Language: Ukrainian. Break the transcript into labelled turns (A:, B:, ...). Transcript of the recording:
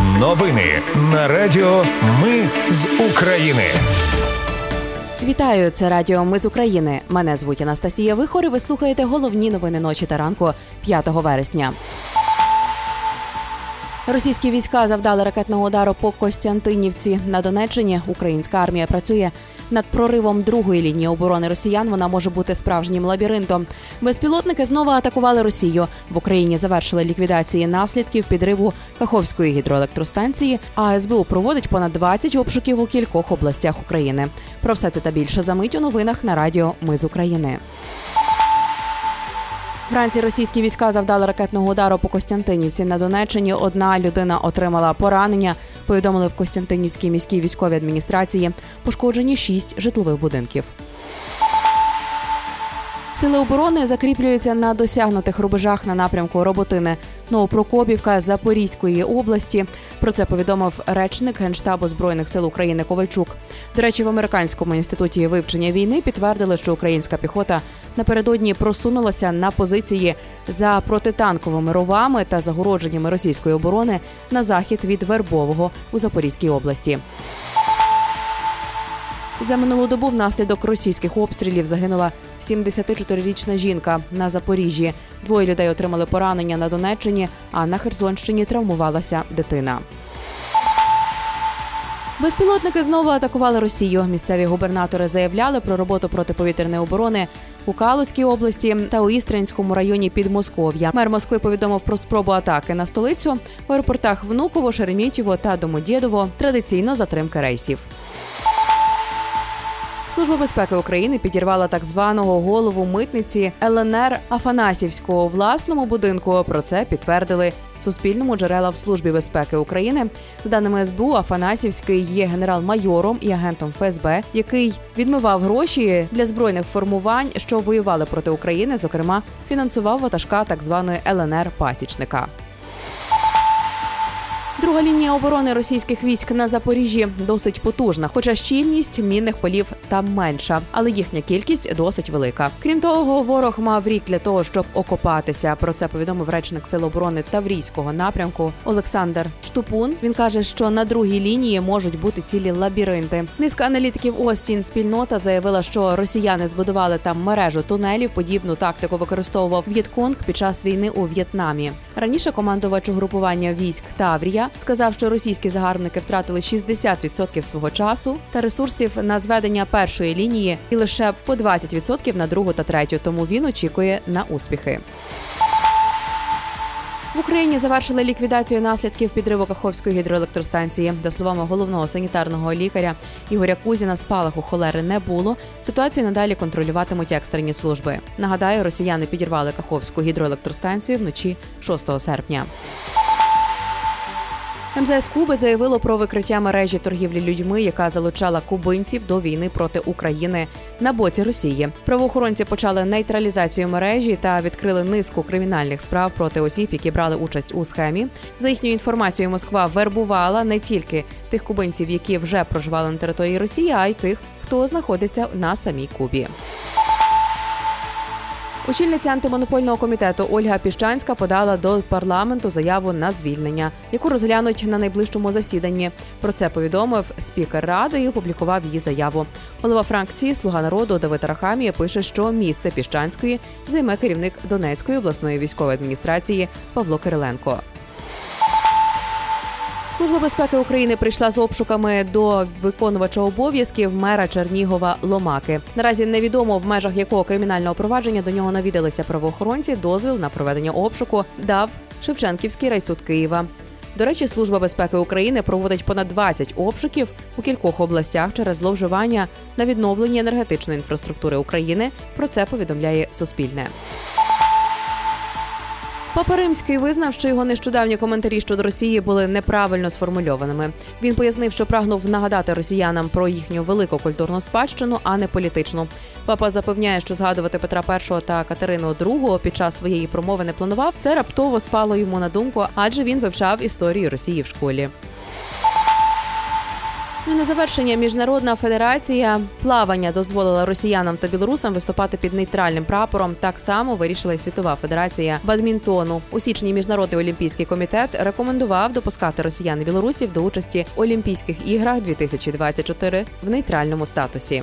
A: Новини на Радіо Ми з України.
B: Вітаю, це Радіо Ми з України. Мене звуть Анастасія Вихор і Ви слухаєте головні новини ночі та ранку 5 вересня. Російські війська завдали ракетного удару по Костянтинівці на Донеччині. Українська армія працює над проривом другої лінії оборони росіян. Вона може бути справжнім лабіринтом. Безпілотники знову атакували Росію. В Україні завершили ліквідації наслідків підриву Каховської гідроелектростанції. А СБУ проводить понад 20 обшуків у кількох областях України. Про все це та більше за мить у новинах на радіо Ми з України. Вранці російські війська завдали ракетного удару по Костянтинівці на Донеччині. Одна людина отримала поранення. Повідомили в Костянтинівській міській військовій адміністрації. Пошкоджені шість житлових будинків. Сили оборони закріплюються на досягнутих рубежах на напрямку Роботини Новопрокопівка Запорізької області. Про це повідомив речник генштабу збройних сил України Ковальчук. До речі, в американському інституті вивчення війни підтвердили, що українська піхота напередодні просунулася на позиції за протитанковими ровами та загородженнями російської оборони на захід від Вербового у Запорізькій області. За минулу добу внаслідок російських обстрілів загинула 74-річна жінка на Запоріжжі. Двоє людей отримали поранення на Донеччині, а на Херсонщині травмувалася дитина. Безпілотники знову атакували Росію. Місцеві губернатори заявляли про роботу протиповітряної оборони у Калузькій області та у Істринському районі Підмосков'я. Мер Москви повідомив про спробу атаки на столицю в аеропортах Внуково, Шереметьєво та Домодєдово. Традиційно затримка рейсів. Служба безпеки України підірвала так званого голову митниці ЛНР Афанасівського власному будинку. Про це підтвердили Суспільному джерела в службі безпеки України. За даними СБУ, Афанасівський є генерал-майором і агентом ФСБ, який відмивав гроші для збройних формувань, що воювали проти України. Зокрема, фінансував ватажка так званої ЛНР Пасічника. Друга лінія оборони російських військ на Запоріжжі досить потужна, хоча щільність мінних полів там менша, але їхня кількість досить велика. Крім того, ворог мав рік для того, щоб окопатися. Про це повідомив речник Сил оборони Таврійського напрямку Олександр Штупун. Він каже, що на другій лінії можуть бути цілі лабіринти. Низка аналітиків Остін спільнота заявила, що росіяни збудували там мережу тунелів. Подібну тактику використовував В'єтконг під час війни у В'єтнамі. Раніше командувач угрупування військ Таврія сказав, що російські загарбники втратили 60% свого часу та ресурсів на зведення першої лінії і лише по 20% на другу та третю. Тому він очікує на успіхи. В Україні завершили ліквідацію наслідків підриву Каховської гідроелектростанції. За словами головного санітарного лікаря Ігоря Кузіна, спалаху холери не було. Ситуацію надалі контролюватимуть екстрені служби. Нагадаю, росіяни підірвали Каховську гідроелектростанцію вночі 6 серпня. МЗС Куби заявило про викриття мережі торгівлі людьми, яка залучала кубинців до війни проти України на боці Росії. Правоохоронці почали нейтралізацію мережі та відкрили низку кримінальних справ проти осіб, які брали участь у схемі. За їхньою інформацією, Москва вербувала не тільки тих кубинців, які вже проживали на території Росії, а й тих, хто знаходиться на самій Кубі. Очільниця антимонопольного комітету Ольга Піщанська подала до парламенту заяву на звільнення, яку розглянуть на найближчому засіданні. Про це повідомив спікер ради і опублікував її заяву. Голова фракції Слуга народу Давид Рахамія пише, що місце Піщанської займе керівник Донецької обласної військової адміністрації Павло Кириленко. Служба безпеки України прийшла з обшуками до виконувача обов'язків мера Чернігова Ломаки. Наразі невідомо в межах якого кримінального провадження до нього навідалися правоохоронці. Дозвіл на проведення обшуку дав Шевченківський райсуд Києва. До речі, служба безпеки України проводить понад 20 обшуків у кількох областях через зловживання на відновленні енергетичної інфраструктури України. Про це повідомляє Суспільне. Папа Римський визнав, що його нещодавні коментарі щодо Росії були неправильно сформульованими. Він пояснив, що прагнув нагадати росіянам про їхню велику культурну спадщину, а не політичну. Папа запевняє, що згадувати Петра І та Катерину II під час своєї промови не планував. Це раптово спало йому на думку, адже він вивчав історію Росії в школі. Ну і на завершення міжнародна федерація плавання дозволила росіянам та білорусам виступати під нейтральним прапором. Так само вирішила і світова федерація бадмінтону. У січні міжнародний олімпійський комітет рекомендував допускати росіян і білорусів до участі в Олімпійських іграх 2024 в нейтральному статусі.